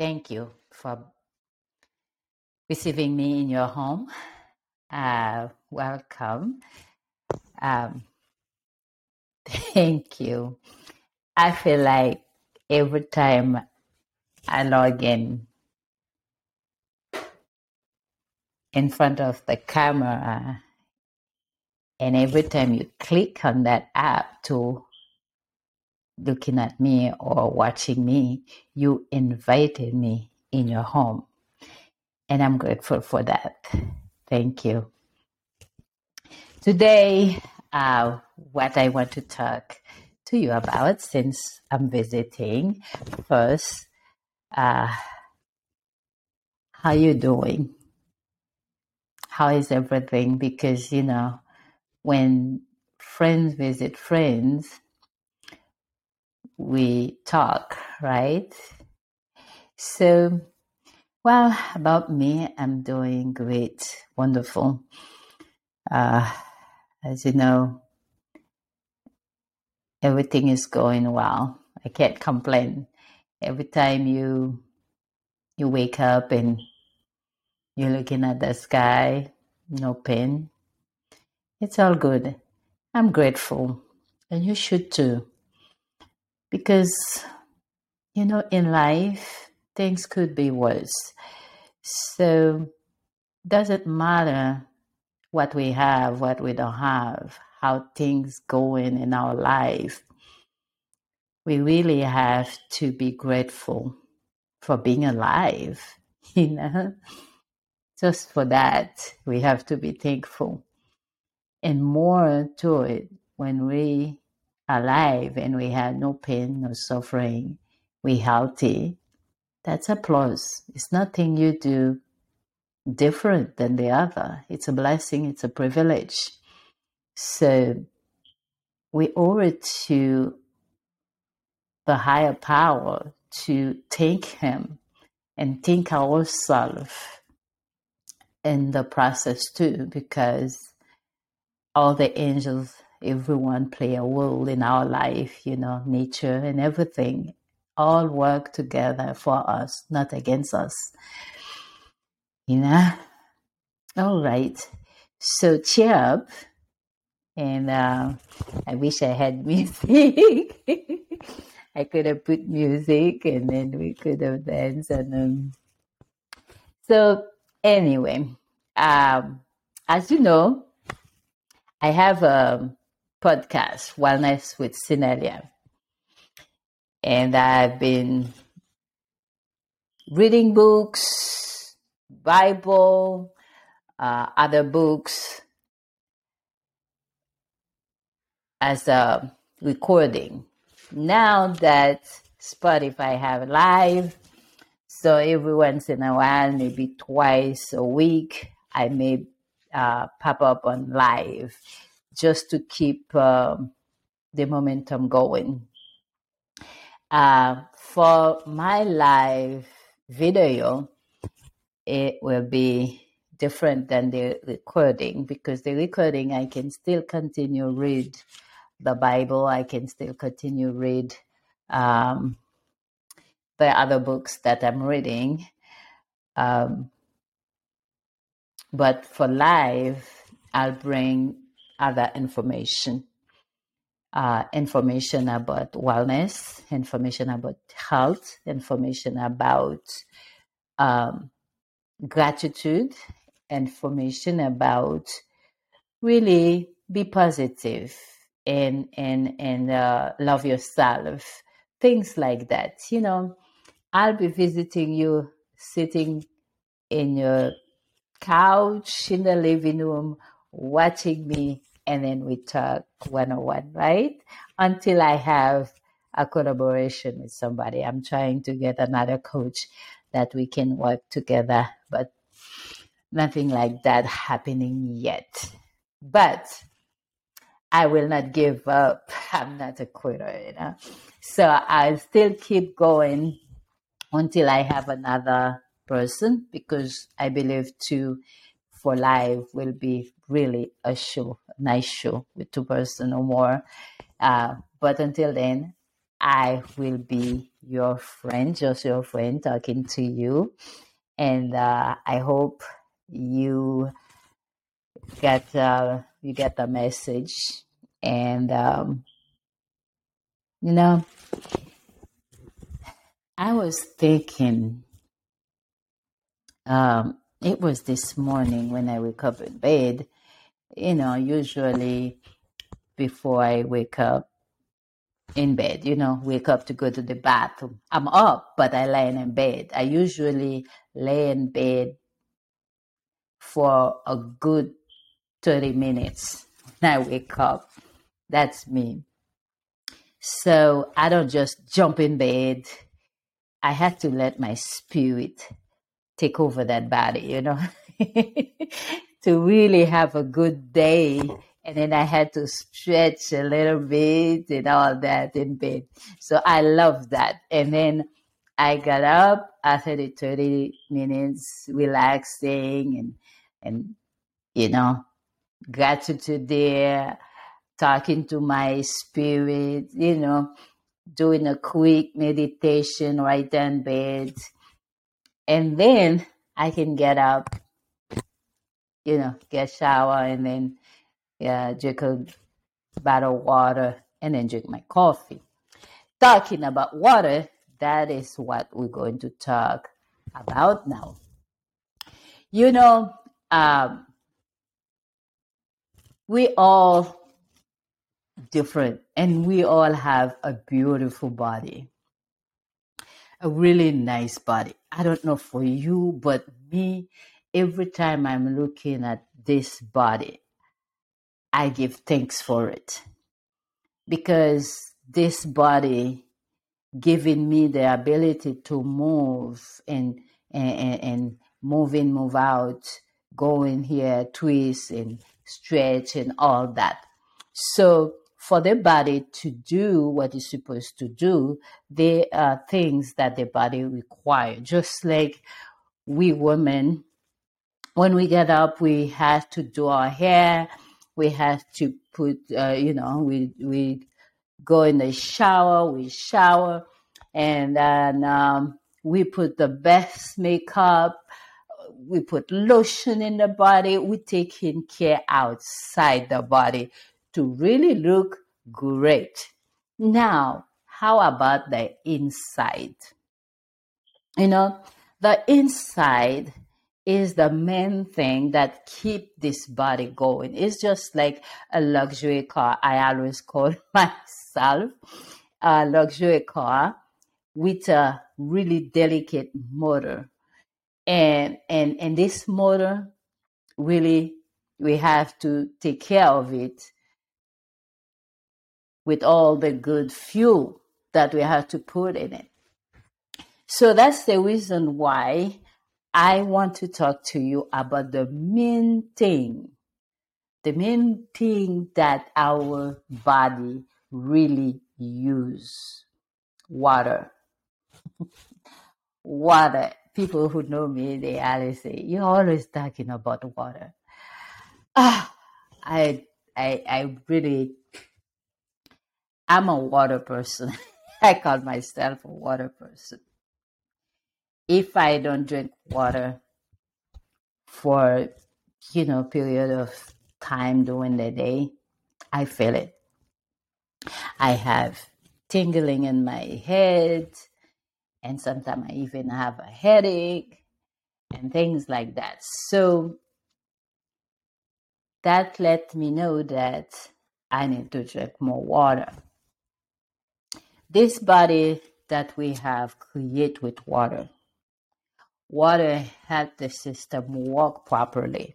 Thank you for receiving me in your home. Uh, welcome. Um, thank you. I feel like every time I log in in front of the camera, and every time you click on that app to looking at me or watching me, you invited me in your home. And I'm grateful for that. Thank you. Today, uh, what I want to talk to you about, since I'm visiting, first, uh, how you doing? How is everything? Because you know, when friends visit friends, we talk, right? So, well, about me, I'm doing great, wonderful. Uh, as you know, everything is going well. I can't complain. Every time you you wake up and you're looking at the sky, no pain. It's all good. I'm grateful, and you should too, because you know, in life, things could be worse. So, doesn't matter what we have, what we don't have, how things going in our life. We really have to be grateful for being alive, you know. Just for that, we have to be thankful. And more to it, when we alive and we have no pain, no suffering, we healthy, that's a plus. It's nothing you do different than the other. It's a blessing, it's a privilege. So we owe it to the higher power to thank Him and thank ourselves in the process too, because all the angels, everyone play a role in our life, you know, nature and everything all work together for us, not against us. You know? All right. So cheer up. And uh, I wish I had music. I could have put music and then we could have danced. And um, so, anyway, um, as you know, I have a podcast, Wellness with Sinelia. And I've been reading books, Bible, uh, other books as a recording. Now that Spotify have live, so every once in a while, maybe twice a week, I may uh, pop up on live just to keep um, the momentum going. Uh, for my live video, it will be different than the recording because the recording I can still continue read the Bible. I can still continue read um, the other books that I'm reading. Um, but for live, I'll bring other information. Uh, information about wellness, information about health, information about um, gratitude, information about really be positive and and and uh, love yourself, things like that. You know, I'll be visiting you sitting in your couch in the living room, watching me, and then we talk one on one, right? Until I have a collaboration with somebody. I'm trying to get another coach that we can work together, but nothing like that happening yet. But I will not give up. I'm not a quitter, you know. So I'll still keep going until I have another person because I believe two for life will be really a show, a nice show with two person or more. Uh, but until then, I will be your friend, just your friend, talking to you. And uh, I hope you get uh, you get the message. And um, you know, I was thinking. Um, it was this morning when I wake up in bed. You know, usually before I wake up in bed, you know, wake up to go to the bathroom. I'm up, but I lie in bed. I usually lay in bed for a good 30 minutes when I wake up. That's me. So I don't just jump in bed. I have to let my spirit take over that body, you know, to really have a good day uh-huh. and then I had to stretch a little bit and all that in bed. So I love that. And then I got up after the 30 minutes relaxing and, and, you know, gratitude there, talking to my spirit, you know, doing a quick meditation right in bed. And then I can get up, you know, get a shower and then yeah, drink a bottle of water, and then drink my coffee. Talking about water, that is what we're going to talk about now. You know, um, we all different and we all have a beautiful body a really nice body i don't know for you but me every time i'm looking at this body I give thanks for it because this body giving me the ability to move and and, and move in, move out, go in here, twist and stretch and all that. So for the body to do what it's supposed to do, there are things that the body requires. Just like we women, when we get up, we have to do our hair, we have to put, uh, you know, we we go in the shower, we shower, and then um, we put the best makeup. We put lotion in the body. We taking care outside the body to really look great. Now, how about the inside? You know, the inside is the main thing that keep this body going. It's just like a luxury car. I always call myself a luxury car with a really delicate motor. And and and this motor really we have to take care of it with all the good fuel that we have to put in it. So that's the reason why I want to talk to you about the main thing, the main thing that our body really use water. water. People who know me, they always say, "You're always talking about water." Ah, I, I, I really, I'm a water person. I call myself a water person if I don't drink water for you know period of time during the day, I feel it. I have tingling in my head, and sometimes I even have a headache and things like that. So that let me know that I need to drink more water. This body that we have create with water water help the system work properly.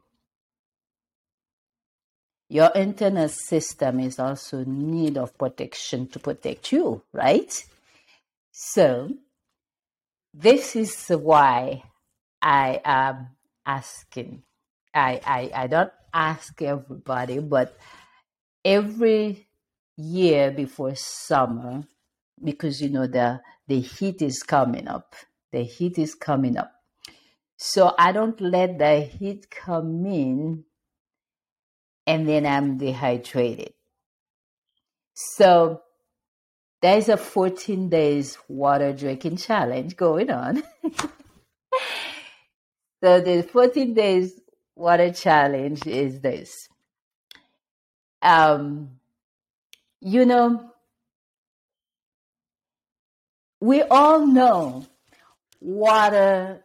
Your internal system is also need of protection to protect you, right? So this is why I am asking. I, I, I don't ask everybody, but every year before summer, because you know the the heat is coming up. The heat is coming up. So I don't let the heat come in and then I'm dehydrated. So there's a 14 days water drinking challenge going on. so the 14 days water challenge is this. Um, you know, we all know water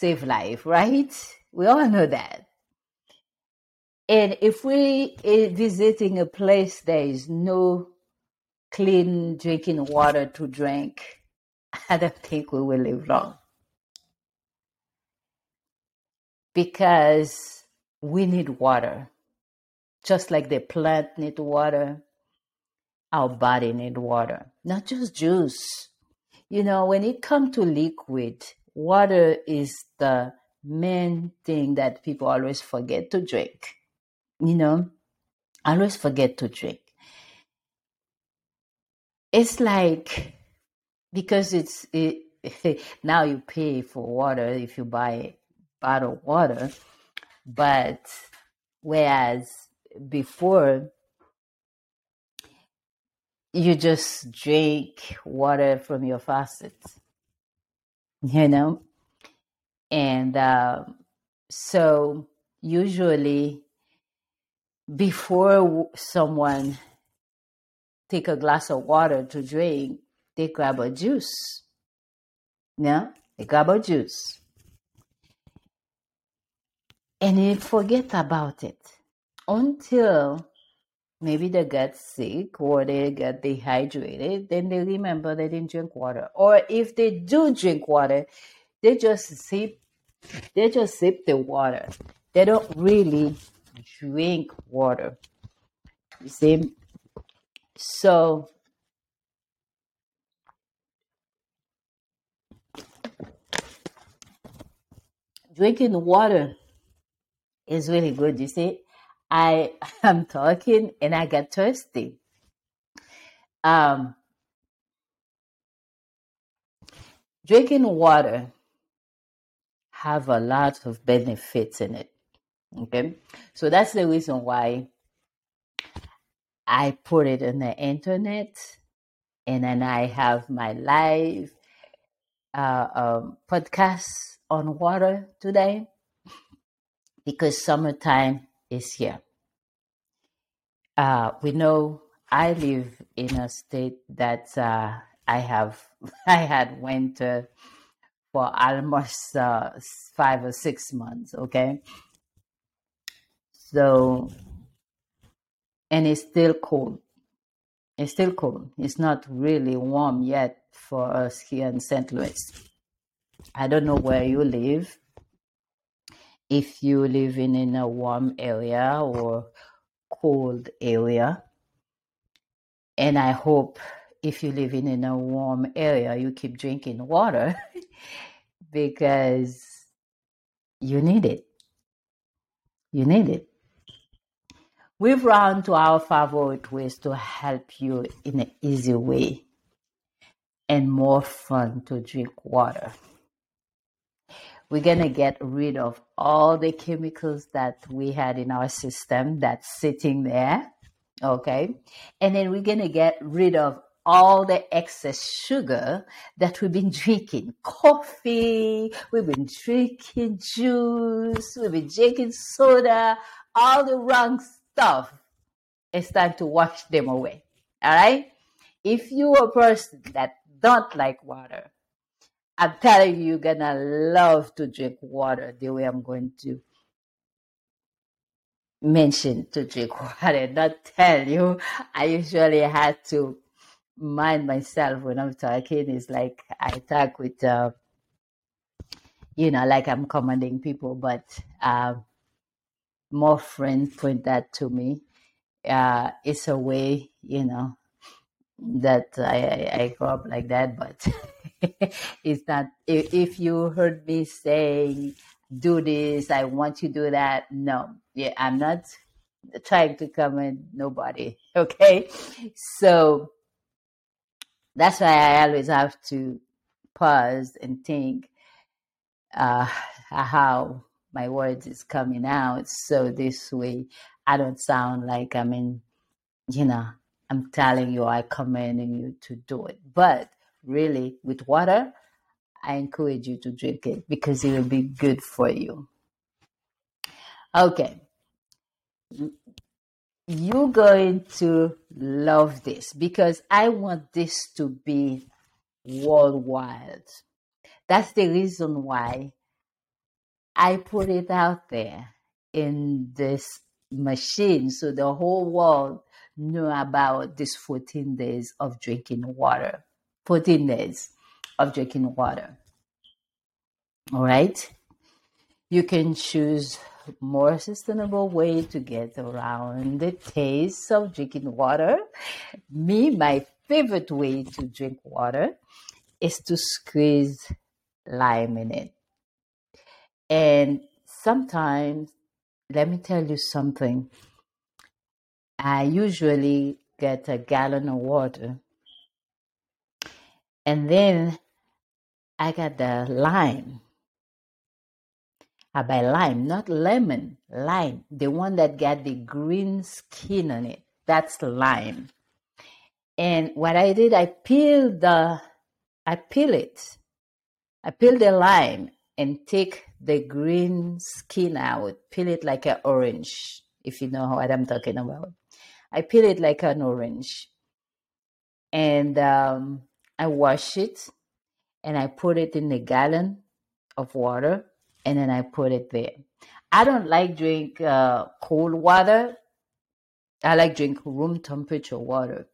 save life, right? We all know that. And if we are visiting a place there is no clean drinking water to drink, I don't think we will live long. Because we need water. Just like the plant need water, our body need water. Not just juice. You know, when it comes to liquid, water is the main thing that people always forget to drink. You know, always forget to drink. It's like because it's it, now you pay for water if you buy bottled water, but whereas before you just drink water from your faucets, you know, and uh, so usually before someone take a glass of water to drink, they grab a juice. Yeah, they grab a juice. And they forget about it until maybe they get sick or they get dehydrated. Then they remember they didn't drink water. Or if they do drink water, they just sip they just sip the water. They don't really drink water. You see? So drinking water is really good. You see, I am talking and I get thirsty. Um, drinking water have a lot of benefits in it. Okay, so that's the reason why I put it on the internet, and then I have my live uh, um, podcast on water today because summertime is here. Uh, we know I live in a state that uh, I have I had winter for almost uh, five or six months. Okay, so and it's still cold. It's still cold. It's not really warm yet for us here in St. Louis. I don't know where you live. If you live in, a warm area or cold area. And I hope if you live in, in a warm area, you keep drinking water because you need it. You need it. We've run to our favorite ways to help you in an easy way and more fun to drink water. We're going to get rid of all the chemicals that we had in our system that's sitting there. Okay. And then we're going to get rid of all the excess sugar that we've been drinking coffee, we've been drinking juice, we've been drinking soda, all the wrong stuff. It's time to wash them away. All right. If you're a person that don't like water, I'm telling you, you're gonna love to drink water the way I'm going to mention to drink water. Not tell you. I usually had to mind myself when I'm talking. It's like I talk with, uh, you know, like I'm commanding people, but uh, more friends point that to me. Uh, it's a way, you know, that I, I, grew up like that, but it's not. If, if you heard me saying, "Do this," I want you to do that. No, yeah, I'm not trying to come comment nobody. Okay, so that's why I always have to pause and think uh, how my words is coming out. So this way, I don't sound like I'm in, you know, I'm telling you, I commanding you to do it. But really, with water, I encourage you to drink it because it will be good for you. Okay. You're going to love this because I want this to be worldwide. That's the reason why I put it out there in this machine so the whole world knew about this 14 days of drinking water. 14 days of drinking water. All right. You can choose more sustainable way to get around the taste of drinking water. Me, my favorite way to drink water is to squeeze lime in it. And sometimes, let me tell you something. I usually get a gallon of water and then I got the lime. I buy lime, not lemon, lime. The one that got the green skin on it. That's lime. And what I did, I peeled the, I peel it. I peel the lime and take the green skin out. Peel it like an orange, if you know what I'm talking about. I peel it like an orange. And um, I wash it and I put it in a gallon of water and then I put it there. I don't like drink uh, cold water. I like drink room temperature water.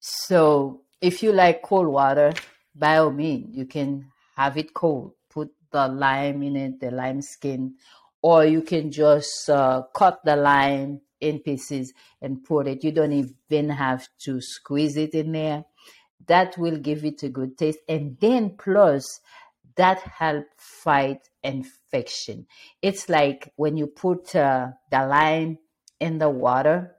So if you like cold water, by all means, you can have it cold. Put the lime in it, the lime skin, or you can just uh, cut the lime in pieces and pour it. You don't even have to squeeze it in there that will give it a good taste. And then plus that help fight infection. It's like when you put uh, the lime in the water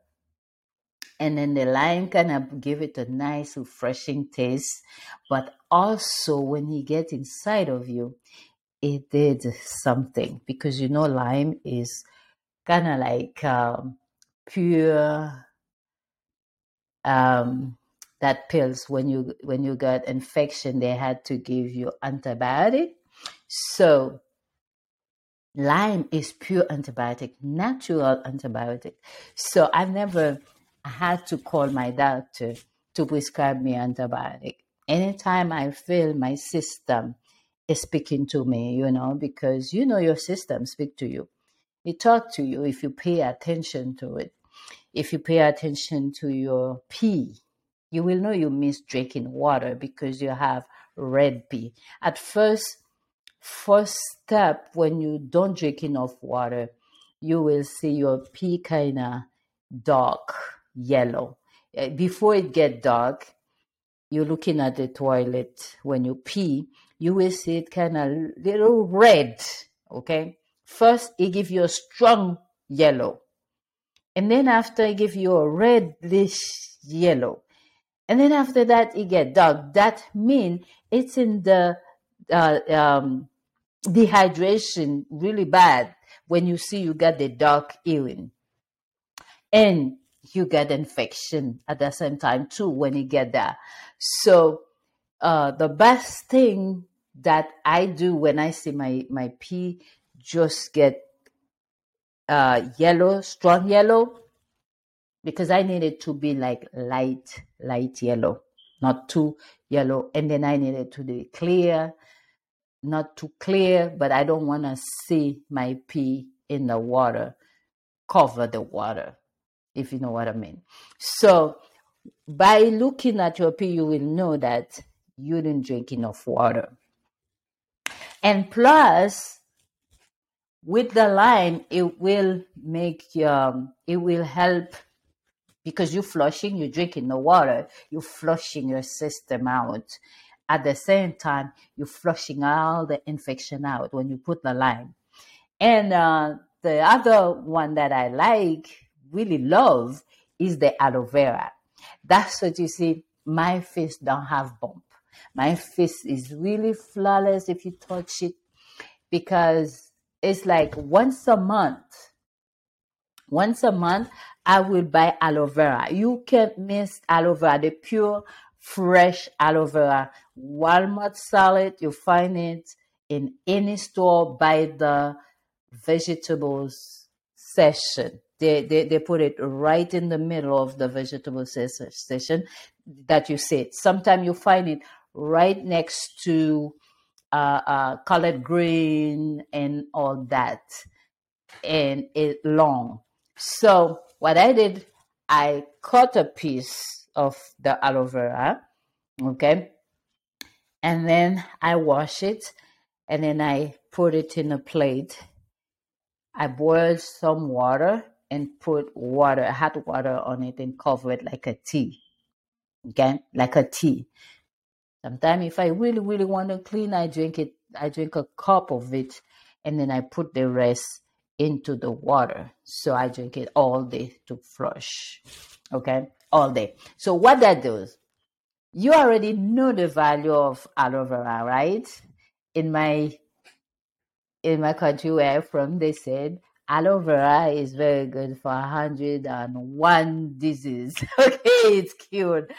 and then the lime kind of give it a nice refreshing taste but also when you get inside of you it did something because you know lime is kind of like um, pure um, that pills when you when you got infection they had to give you antibiotic. So lime is pure antibiotic natural antibiotic. So I've never had to call my doctor to prescribe me antibiotic. Anytime i feel my system is speaking to me you know because you know your system speak to you. It talk to you if you pay attention to it if you pay attention to your pee you will know you miss drinking water because you have red pee. At first, first step when you don't drink enough water, you will see your pee kind of dark yellow. Eh, before it get dark, you're looking at the toilet when you pee, you will see it kind of little red. Okay. First, it give you a strong yellow. And then after it give you a reddish yellow. And then after that, it get dark. That mean it's in the uh, um, dehydration really bad when you see you got the dark urine. And you get infection at the same time too when you get that. So uh, the best thing that I do when I see my my pee just get uh, yellow, strong yellow, because I need it to be like light, light yellow, not too yellow. And then I need it to be clear, not too clear, but I don't want to see my pee in the water, cover the water, if you know what I mean. So by looking at your pee, you will know that you didn't drink enough water. And plus, with the lime, it will make um, it will help because you're flushing, you're drinking the water, you're flushing your system out. At the same time, you're flushing all the infection out when you put the lime. And uh, the other one that I like, really love, is the aloe vera. That's what you see. My face don't have bump. My face is really flawless if you touch it because it's like once a month. Once a month, I will buy aloe vera. You can't miss aloe vera, the pure, fresh aloe vera. Walmart salad, you find it in any store by the vegetables section. They, they, they put it right in the middle of the vegetable section that you said. Sometimes you find it right next to uh, uh, collard green and all that, and it long. So what I did, I cut a piece of the aloe vera, okay, and then I wash it, and then I put it in a plate. I boiled some water and put water, hot water on it, and cover it like a tea, okay, like a tea. Sometimes if I really, really want to clean, I drink it. I drink a cup of it, and then I put the rest into the water. So I drink it all day to flush. Okay, all day. So what that does, you already know the value of aloe vera, right? In my in my country where I'm from, they said aloe vera is very good for 101 disease. okay, it's cured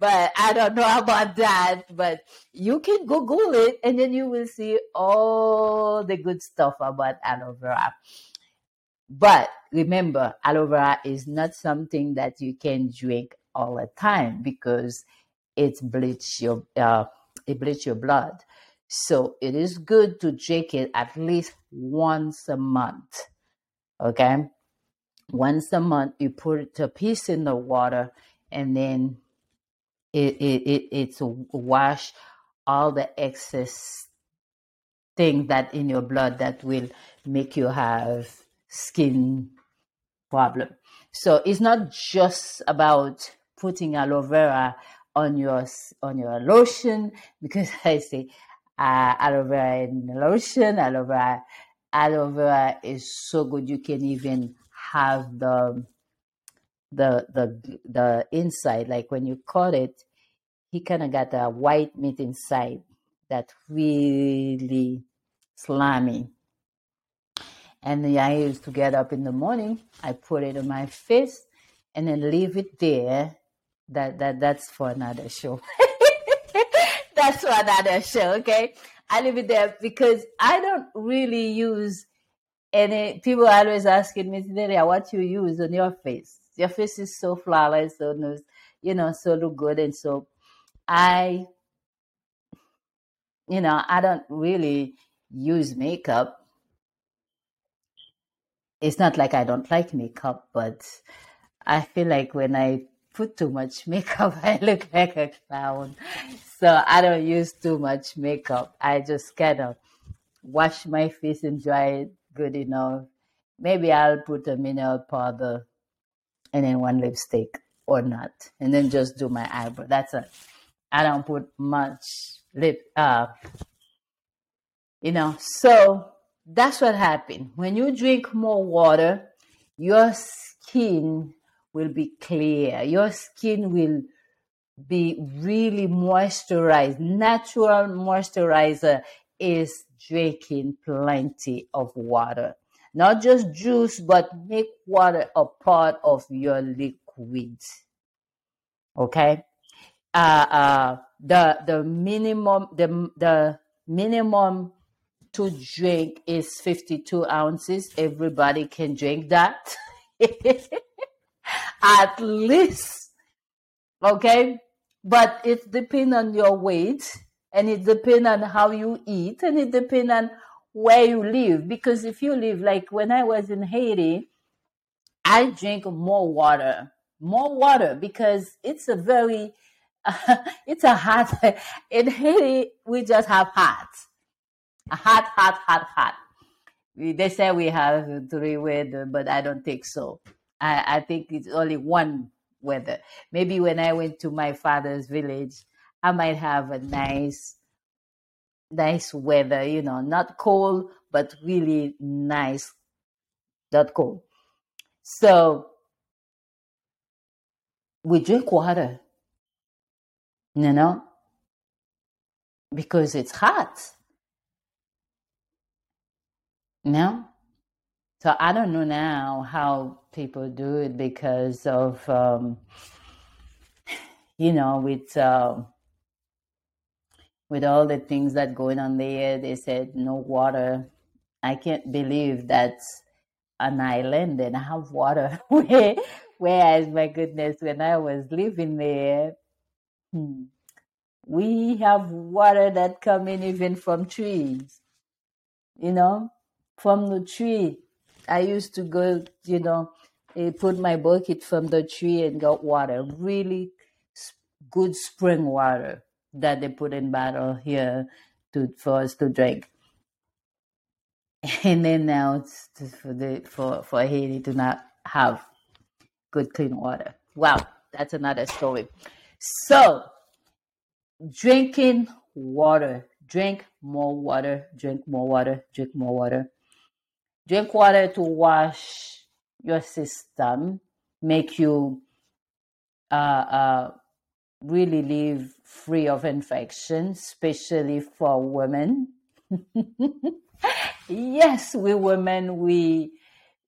but I don't know about that. But you can Google it and then you will see all the good stuff about aloe vera. But remember, aloe vera is not something that you can drink all the time because it bleach your uh, it bleach your blood. So it is good to drink it at least once a month. Okay, once a month you put a piece in the water and then it, it, it it's wash all the excess thing that in your blood that will make you have skin problem. So it's not just about putting aloe vera on your on your lotion because I say uh, aloe vera in lotion, aloe vera, aloe vera is so good. You can even have the the the the inside like when you cut it he kind of got a white meat inside that really slimy. And i used to get up in the morning i put it on my face and then leave it there. That that that's for another show. That's for another show okay? I leave it there because i don't really use any people are always asking me Delia, what you use on your face your face is so flawless, so you know, so look good, and so I, you know, I don't really use makeup. It's not like I don't like makeup, but I feel like when I put too much makeup, I look like a clown. So I don't use too much makeup. I just kind of wash my face and dry it good enough. Maybe I'll put a mineral powder and then one lipstick or not, and then just do my eyebrow. That's it. I don't put much lip, uh, you know. So that's what happened. When you drink more water, your skin will be clear. Your skin will be really moisturized. Natural moisturizer is drinking plenty of water not just juice, but make water a part of your liquid. Okay. Uh, uh, the the minimum the the minimum to drink is 52 ounces. Everybody can drink that. At least. Okay. But it depends on your weight and it depends on how you eat and it depends on where you live because if you live like when I was in Haiti, I drink more water, more water because it's a very uh, it's a hot in Haiti we just have hot, hot, hot, hot, hot. They say we have three weather, but I don't think so. I, I think it's only one weather. Maybe when I went to my father's village, I might have a nice nice weather, you know, not cold, but really nice, not cold. So we drink water, you know, because it's hot. Know? So I don't know now how people do it because of, um, you know, with uh, with all the things that going on there. They said no water. I can't believe that's an island and I have water. Whereas, my goodness, when I was living there, hmm, we have water that come in even from trees. You know, from the tree. I used to go, you know, eh, put my bucket from the tree and got water. Really good spring water that they put in bottle here to for us to drink. And then now it's for the for for Haiti to not have good clean water. Wow, that's another story. So drinking water, drink more water, drink more water, drink more water. Drink water to wash your system, make you uh, uh, really live free of infection, especially for women. yes, we women, we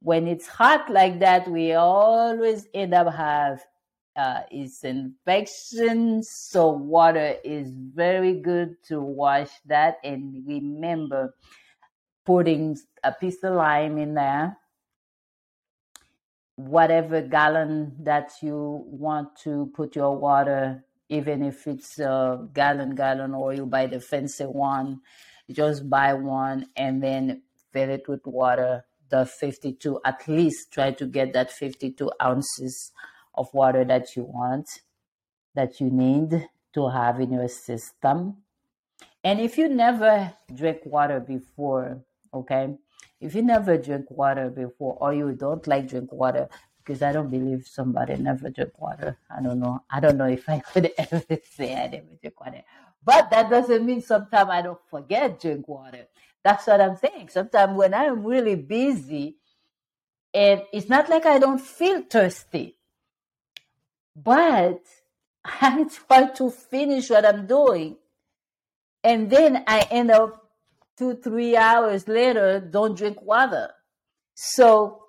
when it's hot like that, we always end up have uh, is infection. So water is very good to wash that. And remember putting a piece of lime in there whatever gallon that you want to put your water, even if it's a gallon, gallon, or you buy the fancy one, just buy one and then fill it with water. The 52, at least try to get that 52 ounces of water that you want, that you need to have in your system. And if you never drink water before, okay, if you never drink water before or you don't like drink water because i don't believe somebody never drink water i don't know. I don't know if i could ever say i never drink water. But that doesn't mean sometimes i don't forget drink water. That's what i'm saying. Sometimes when i'm really busy and it's not like i don't feel thirsty but i try to finish what i'm doing and then i end up two, three hours later, don't drink water. So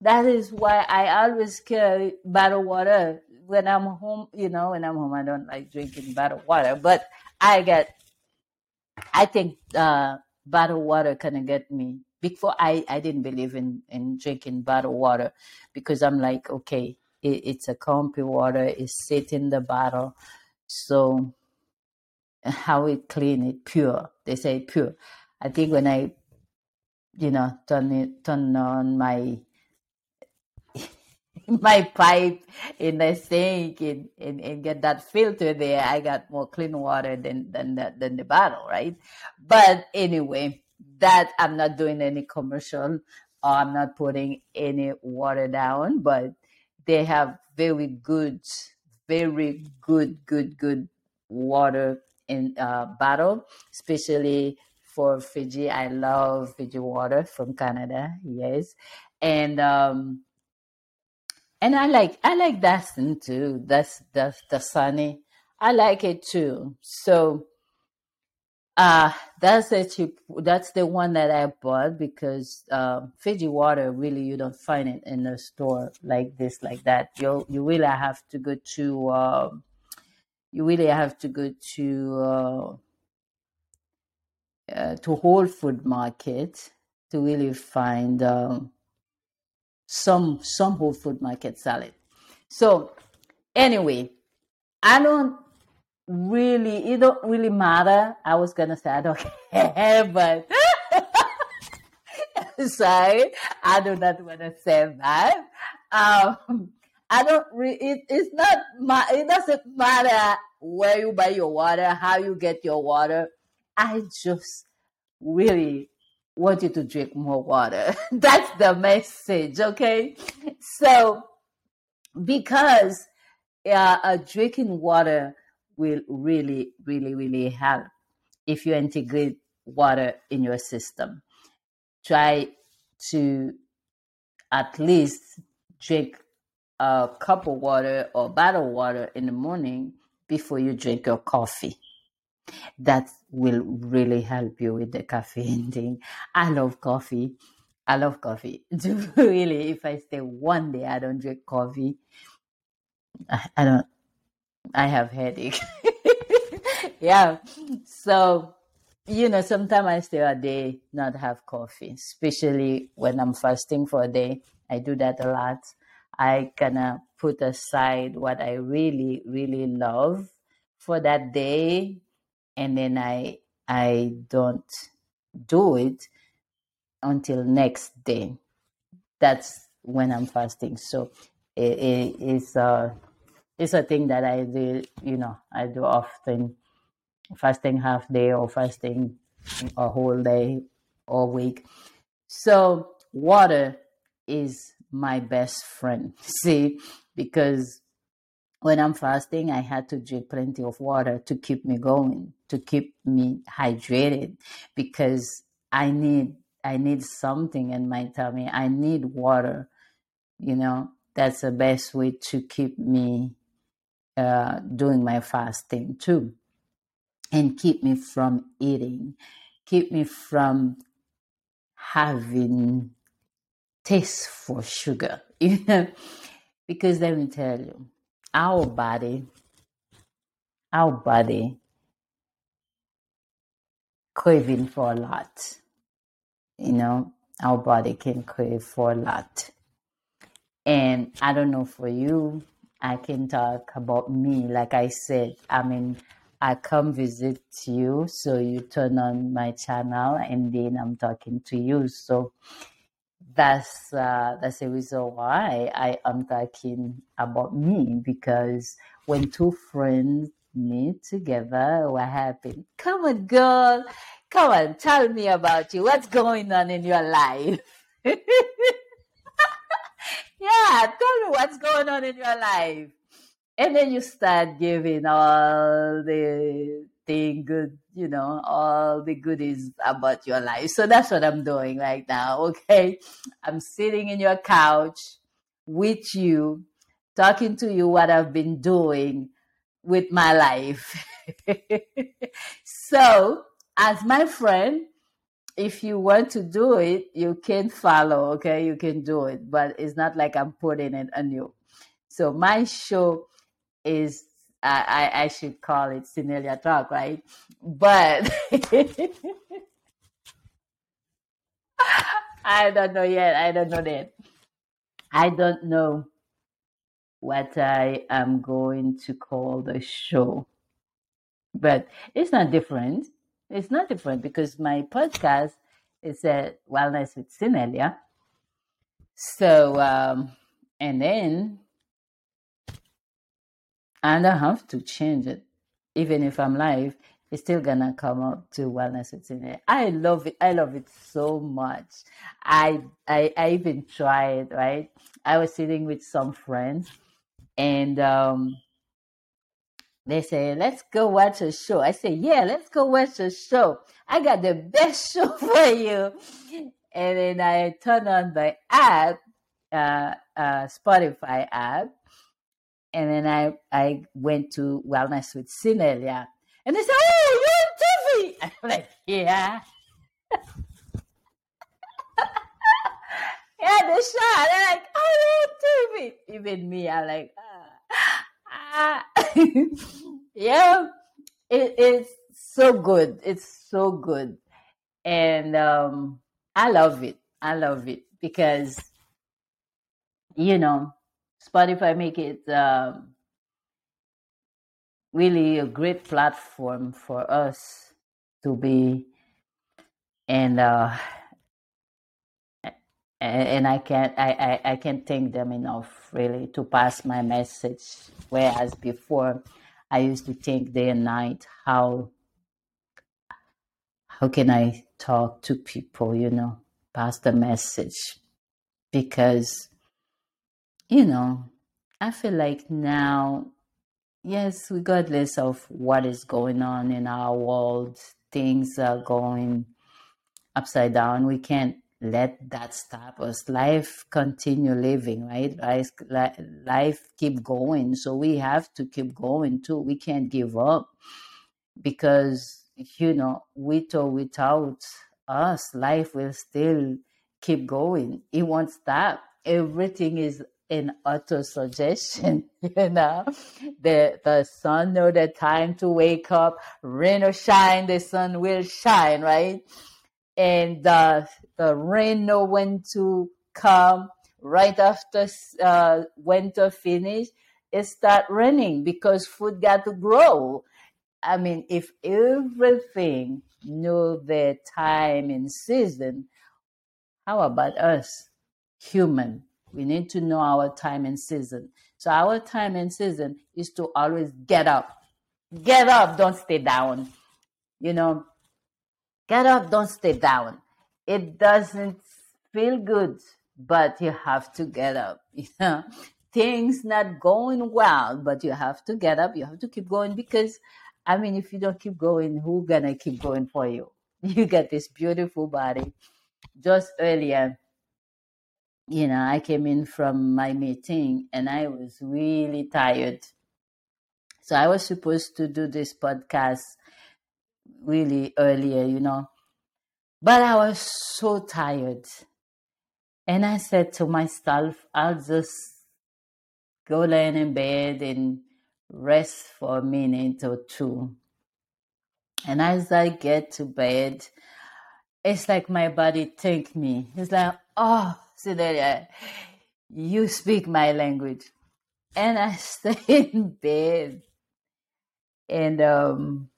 that is why I always carry bottled water when I'm home. You know, when I'm home, I don't like drinking bottled water, but I get, I think uh, bottled water kind of get me. Before I, I didn't believe in, in drinking bottled water because I'm like, okay, it, it's a comfy water, it's sit in the bottle. So how it clean it pure. They say pure. I think when I, you know, turn it turn on my my pipe in the sink and, and, and get that filter there, I got more clean water than than the, than the bottle, right? But anyway, that I'm not doing any commercial or I'm not putting any water down, but they have very good, very good, good, good water in uh, bottle, especially for Fiji. I love Fiji water from Canada. Yes, and um, and I like I like Dasani too. That's that's the sunny. I like it too. So uh that's the cheap that's the one that I bought because um, Fiji water really you don't find it in a store like this like that. You you really have to go to um, you really have to go to uh, uh, to Whole Food Market to really find um, some some Whole Food Market salad. So anyway, I don't really it don't really matter. I was gonna say I don't care, but sorry, I do not want to say that. Um, I don't. Re- it, it's not. Ma- it doesn't matter where you buy your water, how you get your water. I just really want you to drink more water. That's the message, okay? So, because uh, uh, drinking water will really, really, really help if you integrate water in your system. Try to at least drink a cup of water or bottle of water in the morning before you drink your coffee. That will really help you with the caffeine thing. I love coffee. I love coffee. really, if I stay one day I don't drink coffee, I, I don't. I have headache. yeah. So you know, sometimes I stay a day not have coffee, especially when I'm fasting for a day. I do that a lot. I of put aside what I really, really love for that day, and then I I don't do it until next day. That's when I'm fasting. So it, it, it's a it's a thing that I do. You know, I do often fasting half day or fasting a whole day or week. So water is my best friend. See, because when I'm fasting, I had to drink plenty of water to keep me going, to keep me hydrated, because I need I need something in my tummy. I need water. You know, that's the best way to keep me uh, doing my fasting too and keep me from eating, keep me from having taste for sugar. You know, because let me tell you, our body, our body craving for a lot. You know, our body can crave for a lot. And I don't know for you, I can talk about me. Like I said, I mean, I come visit you, so you turn on my channel, and then I'm talking to you. So that's uh, that's the reason why I am talking about me because when two friends meet together, what happened? Come on, girl, come on, tell me about you. What's going on in your life? yeah, tell me what's going on in your life and then you start giving all the thing good you know all the goodies about your life. So that's what i'm doing right now okay? I'm sitting in your couch with you talking to you what i've been doing with my life. So as my friend if you want to do it you can follow okay? You can do it but it's not like i'm putting it on you. So my show is I, I, should call it Sinelia talk, right? But I don't know yet. I don't know that. I don't know what I am going to call the show. But it's not different. It's not different because my podcast is a wellness with Sinelia. So um, and then and I have to change it. Even if I'm live, it's still gonna come up to wellness routine. I love it. I love it so much. I I, I even tried. Right, I was sitting with some friends, and um, they say, "Let's go watch a show." I say, "Yeah, let's go watch a show. I got the best show for you." And then I turn on the app, uh, uh, Spotify app, and then I, I went to Wellness with Sinelia. And they said, Oh, you're Tiffy. I'm like, Yeah. yeah, the shot. They're like, Oh, you're Tiffy. Even me, I'm like, ah. ah. yeah, it, it's so good. It's so good. And um, I love it. I love it because, you know, Spotify make it um, really a great platform for us to be and uh, and I can't I, I, I can't thank them enough really to pass my message. Whereas before I used to think day and night how how can I talk to people, you know, pass the message because you know, I feel like now, yes, regardless of what is going on in our world, things are going upside down. We can't let that stop us. Life continue living, right? Life, life keep going. So we have to keep going too. We can't give up because, you know, with or without us, life will still keep going. It won't stop. Everything is in auto suggestion. You know, the the sun know the time to wake up. Rain or shine, the sun will shine, right? And the the rain know when to come. Right after uh, winter finish, it start raining because food got to grow. I mean, if everything know their time and season, how about us, human? We need to know our time and season. So our time and season is to always get up. Get up, don't stay down. You know, get up, don't stay down. It doesn't feel good, but you have to get up. You know, things not going well, but you have to get up. You have to keep going because, I mean, if you don't keep going, who gonna keep going for you? You got this beautiful body. Just earlier, you know, I came in from my meeting and I was really tired. So I was supposed to do this podcast really earlier, you know, but I was so tired. And I said to myself, I'll just go lay in bed and rest for a minute or two. And as I get to bed, it's like my body thank me. It's like, oh, Celia, you speak my language. And I stay in bed and um,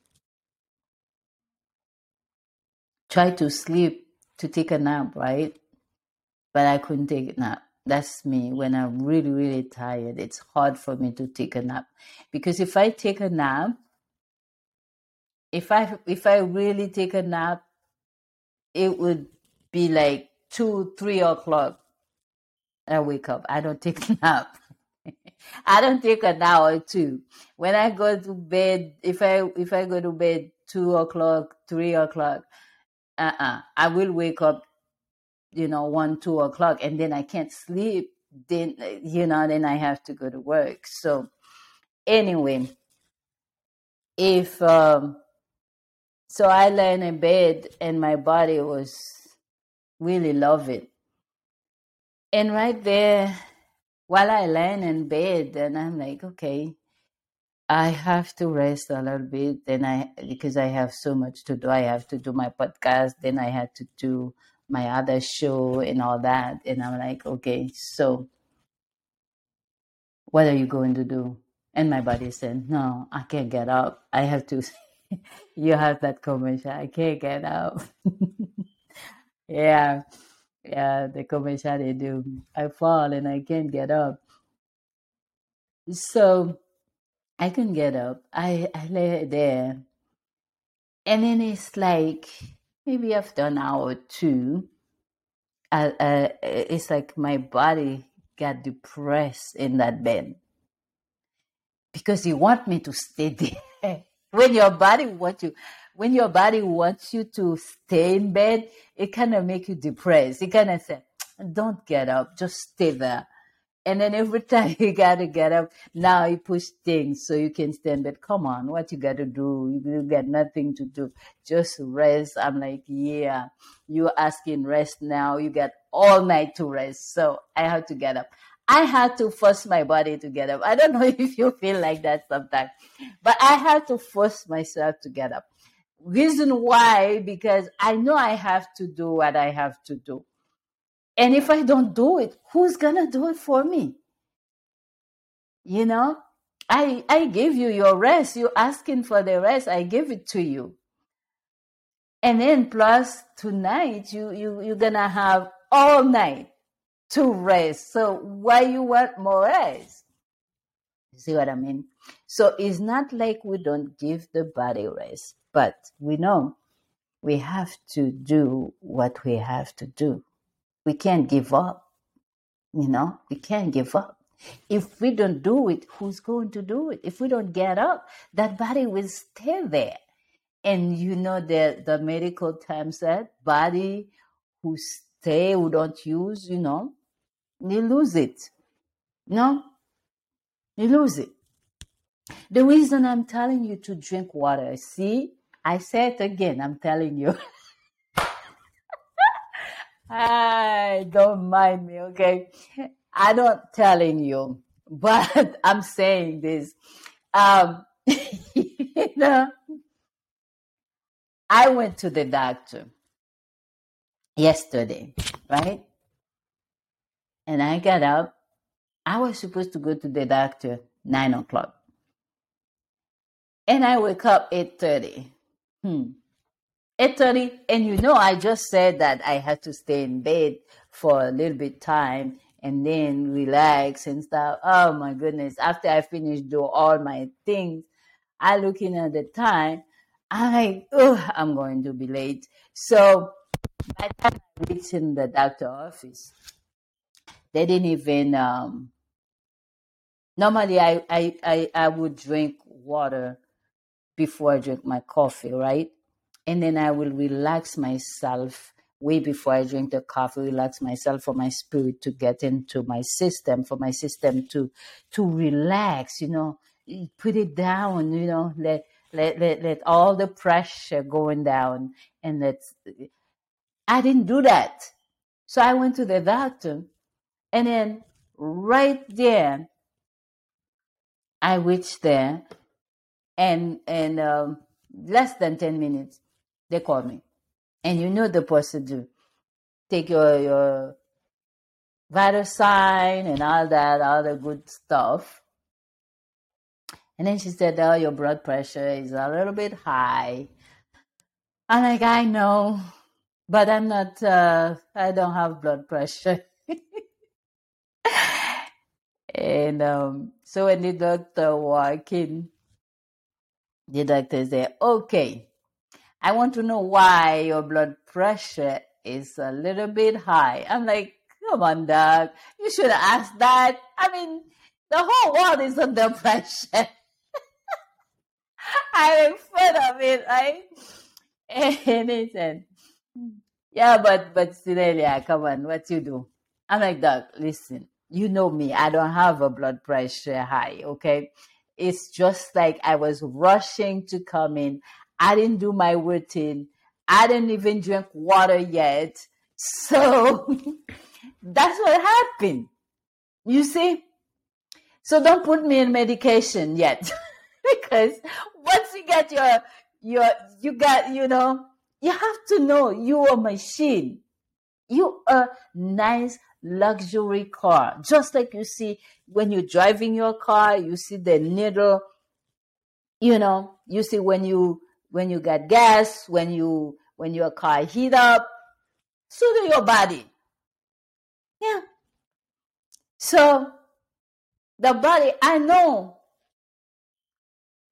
try to sleep to take a nap, right? But I couldn't take a nap. That's me. When I'm really, really tired, it's hard for me to take a nap. Because if I take a nap, if I if I really take a nap, it would be like two, three o'clock. I wake up. I don't take a nap. I don't take an hour or two. When I go to bed, if I if I go to bed two o'clock, three o'clock, uh uh I will wake up, you know, one, two o'clock, and then I can't sleep. Then you know, then I have to go to work. So anyway, if um, so, I lay in bed, and my body was really love it. And right there, while I lay in bed, and I'm like, okay, I have to rest a little bit. Then I, because I have so much to do, I have to do my podcast. Then I had to do my other show and all that. And I'm like, okay, so what are you going to do? And my body said, no, I can't get up. I have to. you have that commercial. I can't get up. yeah, yeah, the commercial they do. I fall and I can't get up. So I couldn't get up. I, I lay there. And then it's like maybe after an hour or two, uh, it's like my body got depressed in that bed because you want me to stay there. when your body wants you, when your body wants you to stay in bed, it kind of make you depressed. It kind of say, "Don't get up, just stay there." And then every time you gotta get up, now you push things so you can stand. But come on, what you gotta do? You, got nothing to do. Just rest. I'm like, yeah, you asking rest now. You got all night to rest. So I have to get up. I had to force my body to get up. I don't know if you feel like that sometimes, but I had to force myself to get up. Reason why? Because I know I have to do what I have to do. And if I don't do it, who's gonna do it for me? You know, I I give you your rest. You're asking for the rest. I give it to you. And then plus tonight you you you're gonna have all night to rest. So why you want more rest? See what I mean? So it's not like we don't give the body rest, but we know we have to do what we have to do. We can't give up. You know, we can't give up. If we don't do it, who's going to do it? If we don't get up, that body will stay there. And you know the the medical term said body who stay, who don't use, you know, they lose it. No? You lose it. The reason I'm telling you to drink water, see, I say it again, I'm telling you. I don't mind me, okay? I'm not telling you, but I'm saying this. Um, you know, I went to the doctor yesterday, right? And I got up. I was supposed to go to the doctor nine o'clock, and I wake up eight thirty. Hmm. 8.30 and you know i just said that i had to stay in bed for a little bit time and then relax and stuff. Oh my goodness. After i finish do all my things i looking at the time i'm like oh i'm going to be late. So by the time i reached in the doctor office they didn't even um normally I, I i i would drink water before i drink my coffee right? And then I will relax myself way before I drink the coffee, relax myself for my spirit to get into my system, for my system to to relax, you know, put it down, you know, let let let, let all the pressure going down and let I didn't do that. So I went to the doctor and then right there I reached there and and um, less than 10 minutes they call me. And you know the procedure. Take your, your vital sign and all that, all the good stuff. And then she said, Oh, your blood pressure is a little bit high. I'm like, I know, but I'm not, uh, I don't have blood pressure. and um, so when the doctor walked in, the doctor said, Okay, I want to know why your blood pressure is a little bit high. I'm like, come on, doc. You should ask that. I mean, the whole world is under pressure. I make fun of it, right? And he said, yeah, but, but Celia, come on, what you do? I'm like, doc, listen, you know me. I don't have a blood pressure high, okay? It's just like I was rushing to come in. I didn't do my routine. I didn't even drink water yet. So that's what happened. You see? So don't put me in medication yet. because once you get your your you got, you know, you have to know you're a machine. You a nice luxury car. Just like you see when you're driving your car, you see the needle, you know, you see when you when you get gas, when you when your car heat up, so do your body. Yeah. So the body, I know,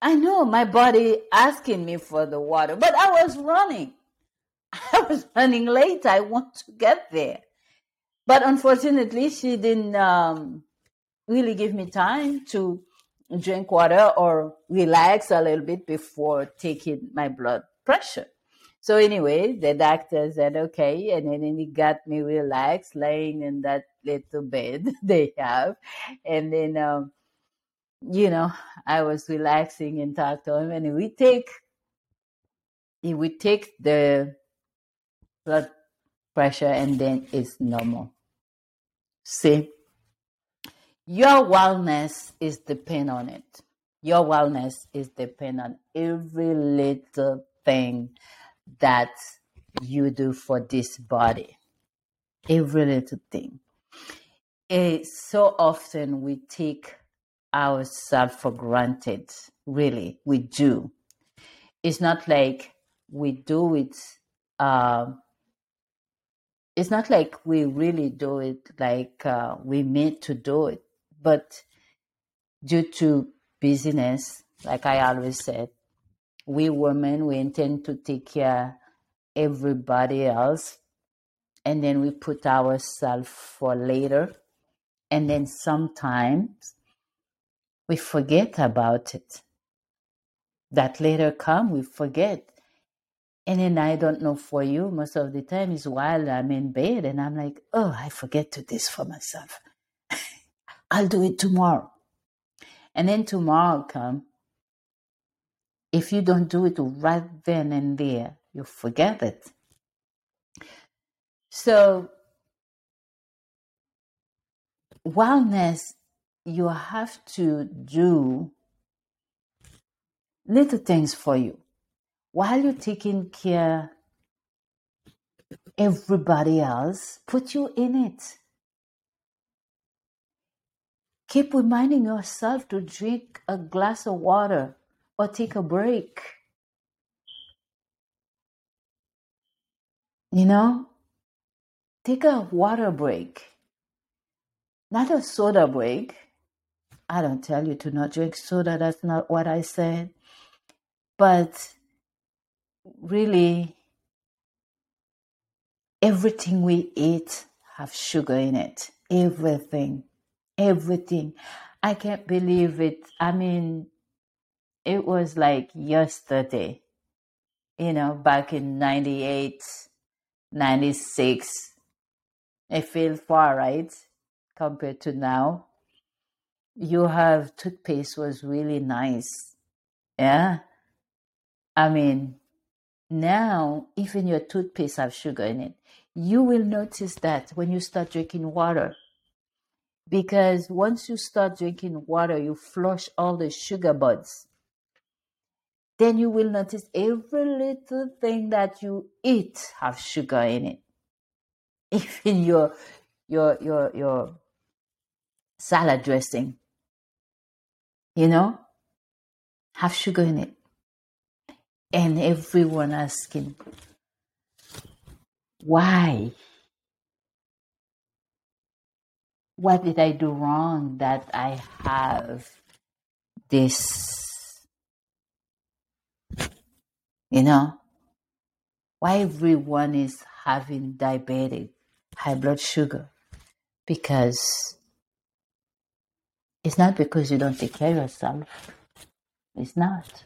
I know my body asking me for the water, but I was running. I was running late. I want to get there. But unfortunately, she didn't um, really give me time to drink water or relax a little bit before taking my blood pressure. So anyway, the doctor said okay, and then he got me relaxed, laying in that little bed they have, and then um, you know I was relaxing and talked to him, and we take he would take the blood pressure, and then it's normal. See, your wellness is depend on it. Your wellness is depend on every little thing that you do for this body. Every little thing. It's so often we take ourselves for granted. Really, we do. It's not like we do it. Uh, it's not like we really do it like uh, we meant to do it but due to busyness, like I always said, we women, we intend to take care everybody else and then we put ourselves for later. And then sometimes we forget about it. That later come, we forget. And then I don't know for you, most of the time is while I'm in bed and I'm like, oh, I forget to this for myself. I'll do it tomorrow. And then tomorrow come. If you don't do it right then and there, you forget it. So, wellness, you have to do little things for you while you're taking care everybody else put you in it. Keep reminding yourself to drink a glass of water or take a break. You know take a water break. Not a soda break. I don't tell you to not drink soda that's not what i said. But really everything we eat have sugar in it. Everything. Everything. I can't believe it. I mean it was like yesterday you know back in 98 96 it feels far right compared to now. You have toothpaste was really nice. Yeah? I mean now, even your toothpaste have sugar in it. You will notice that when you start drinking water. Because once you start drinking water, you flush all the sugar buds. Then you will notice every little thing that you eat have sugar in it. Even your your your your salad dressing, you know, have sugar in it and everyone asking, why? What did I do wrong that I have this? You know, why everyone is having diabetic, high blood sugar? Because it's not because you don't take care of yourself. It's not.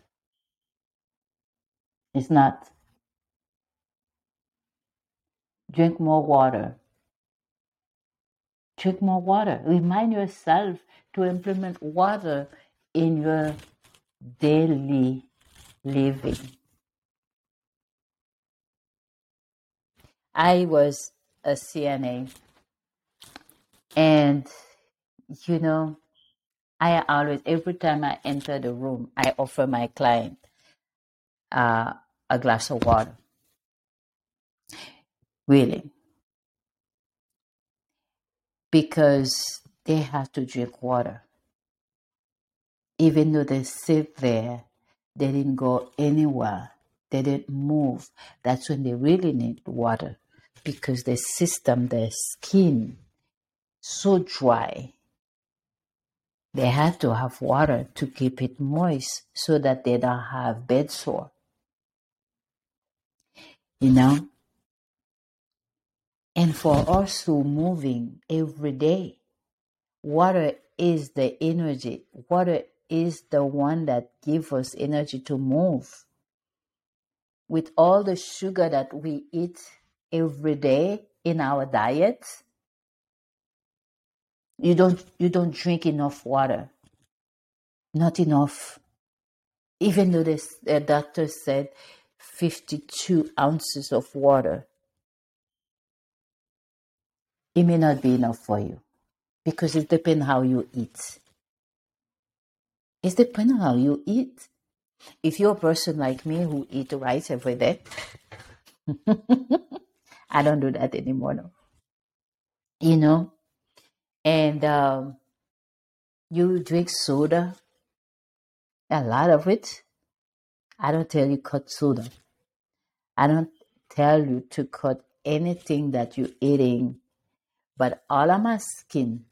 It's not. Drink more water. Drink more water. Remind yourself to implement water in your daily living. I was a CNA, and you know, I always, every time I enter the room, I offer my client uh, a glass of water. Really. Because they have to drink water. Even though they sit there, they didn't go anywhere, they didn't move. That's when they really need water because the system, their skin, so dry. They have to have water to keep it moist so that they don't have bed sore you know? And for us who moving every day, water is the energy. Water is the one that gives us energy to move. With all the sugar that we eat every day in our diet, you don't you don't drink enough water. Not enough. Even though the, the doctor said 52 ounces of water, it may not be enough for you because it depends how you eat. It depends how you eat. If you're a person like me who eat rice every day, I don't do that anymore. No. You know, and um, you drink soda, a lot of it. I don't tell you cut soda. I don't tell you to cut anything that you're eating, but all I'm asking,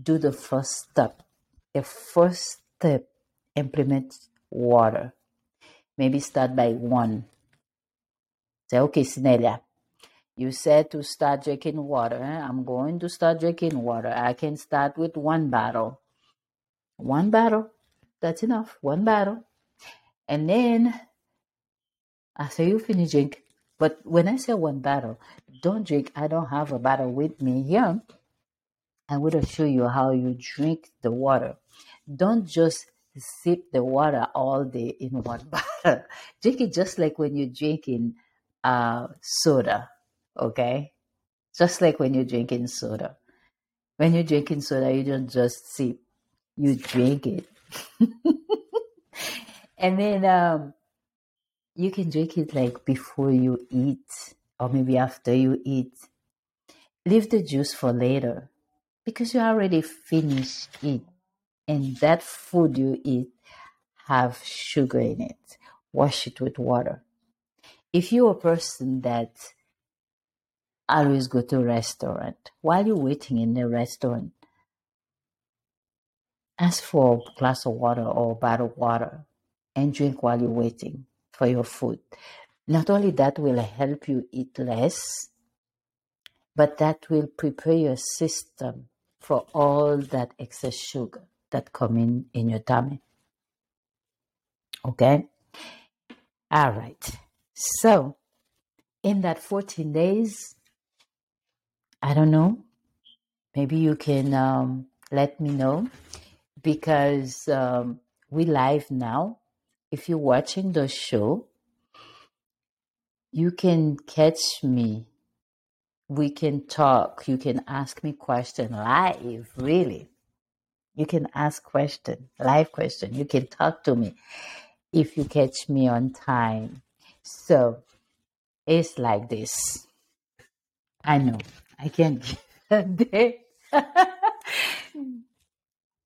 do the first step. The first step, implement water. Maybe start by one. Say, okay, Sinelia, you said to start drinking water. Eh? I'm going to start drinking water. I can start with one bottle. One bottle. That's enough. One bottle. And then after you finish drink, but when I say one bottle, don't drink. I don't have a bottle with me here. Going to show you how you drink the water. Don't just sip the water all day in one bottle. drink it just like when you're drinking uh, soda, okay? Just like when you're drinking soda. When you're drinking soda, you don't just sip, you drink it. and then um, you can drink it like before you eat or maybe after you eat. Leave the juice for later because you already finished it. And that food you eat have sugar in it. Wash it with water. If you're a person that always go to a restaurant, while you're waiting in the restaurant, ask for a glass of water or a bottle of water and drink while you're waiting for your food. Not only that will help you eat less, but that will prepare your system for all that excess sugar that come in in your tummy. Okay? All right. So, in that 14 days, I don't know, maybe you can um, let me know because um, we live now. If you're watching the show, you can catch me. We can talk. You can ask me question live, really. You can ask question, live question. You can talk to me if you catch me on time. So it's like this. I know I can't.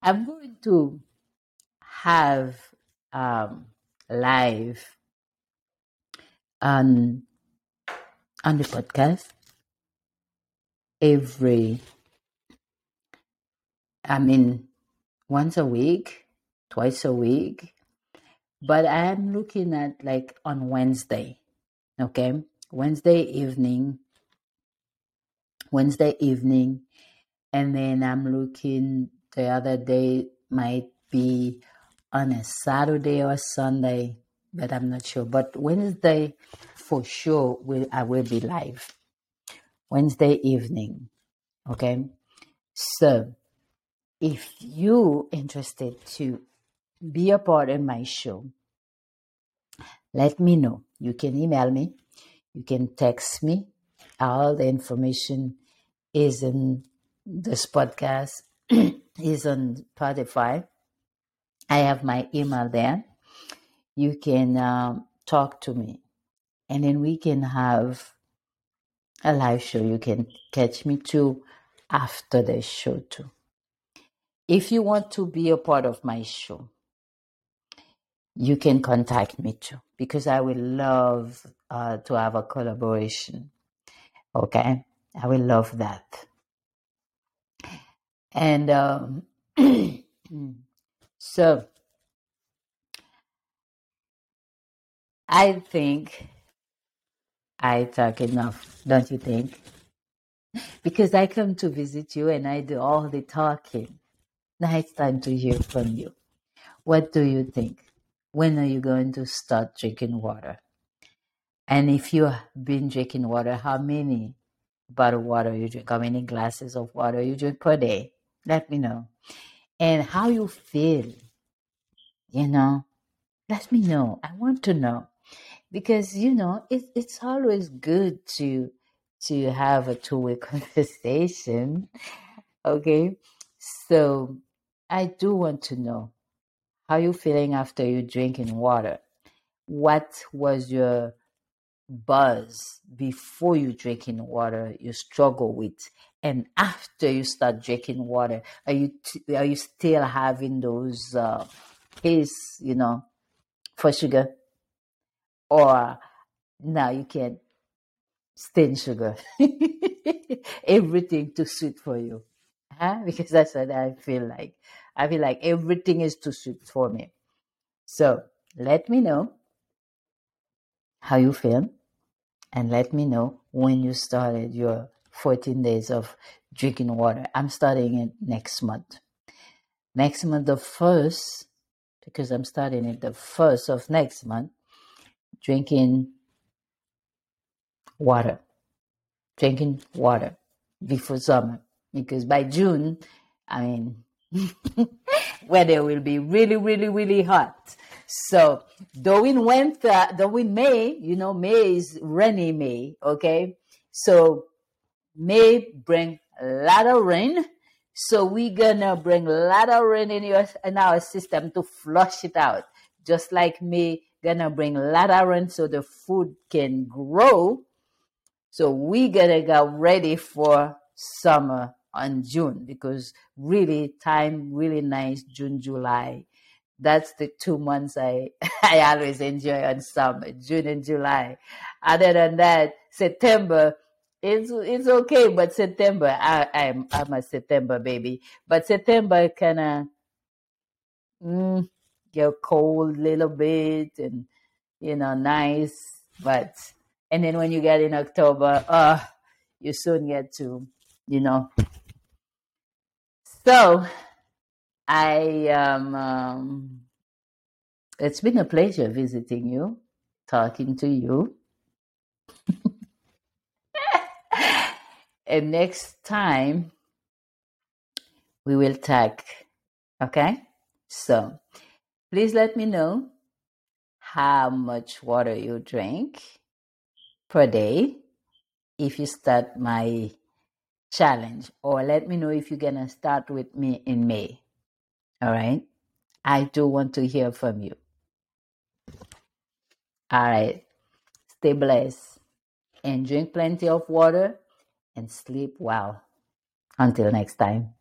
I'm going to have um, live on on the podcast every I mean once a week, twice a week. But I'm looking at like on Wednesday. Okay? Wednesday evening. Wednesday evening. And then I'm looking the other day might be on a Saturday or Sunday, but I'm not sure. But Wednesday for sure will I will be live. Wednesday evening. Okay. So if you interested to be a part of my show, let me know. You can email me, you can text me. All the information is in this podcast, is on Spotify. I have my email there. You can um, talk to me, and then we can have a live show. You can catch me too after the show too. If you want to be a part of my show, you can contact me too because I will love uh, to have a collaboration. Okay, I will love that. And um, so I think I talk enough, don't you think? Because I come to visit you and I do all the talking. Now it's time to hear from you. What do you think? When are you going to start drinking water? And if you've been drinking water, how many bottle water you drink? How many glasses of water you drink per day? Let me know. And how you feel. You know, let me know. I want to know because you know it, it's always good to to have a two-way conversation okay so i do want to know how you feeling after you drinking water what was your buzz before you drinking water you struggle with and after you start drinking water are you t- are you still having those uh you know for sugar? Or now you can stand sugar. Everything too sweet for you. Huh? because that's what i feel like. I feel like everything is too sweet for me. So let me know how you feel and let me know when you started your 14 days of drinking water i'm starting it next month next month the first because i'm starting it the first of next month drinking water, drinking water before summer. Because by June, I mean, weather will be really, really, really hot. So, though in winter, uh, though in May, you know, May is rainy May, okay? So, May bring a lot of rain. So we're gonna bring a lot of rain in your in our system to flush it out. Just like May gonna bring a lot of rain so the food can grow. So we gotta get ready for summer on June because really time really nice June, July. That's the two months I I always enjoy on summer, June and July. Other than that, September it's it's okay, but September I I'm I'm a September baby. But September kinda mm, get cold a little bit and you know nice, but and then when you get in October, uh you soon get to you know. So I um, um it's been a pleasure visiting you, talking to you. And next time we will talk. Okay? So please let me know how much water you drink per day if you start my challenge, or let me know if you're gonna start with me in May. All right? I do want to hear from you. All right. Stay blessed and drink plenty of water and sleep well. Until next time.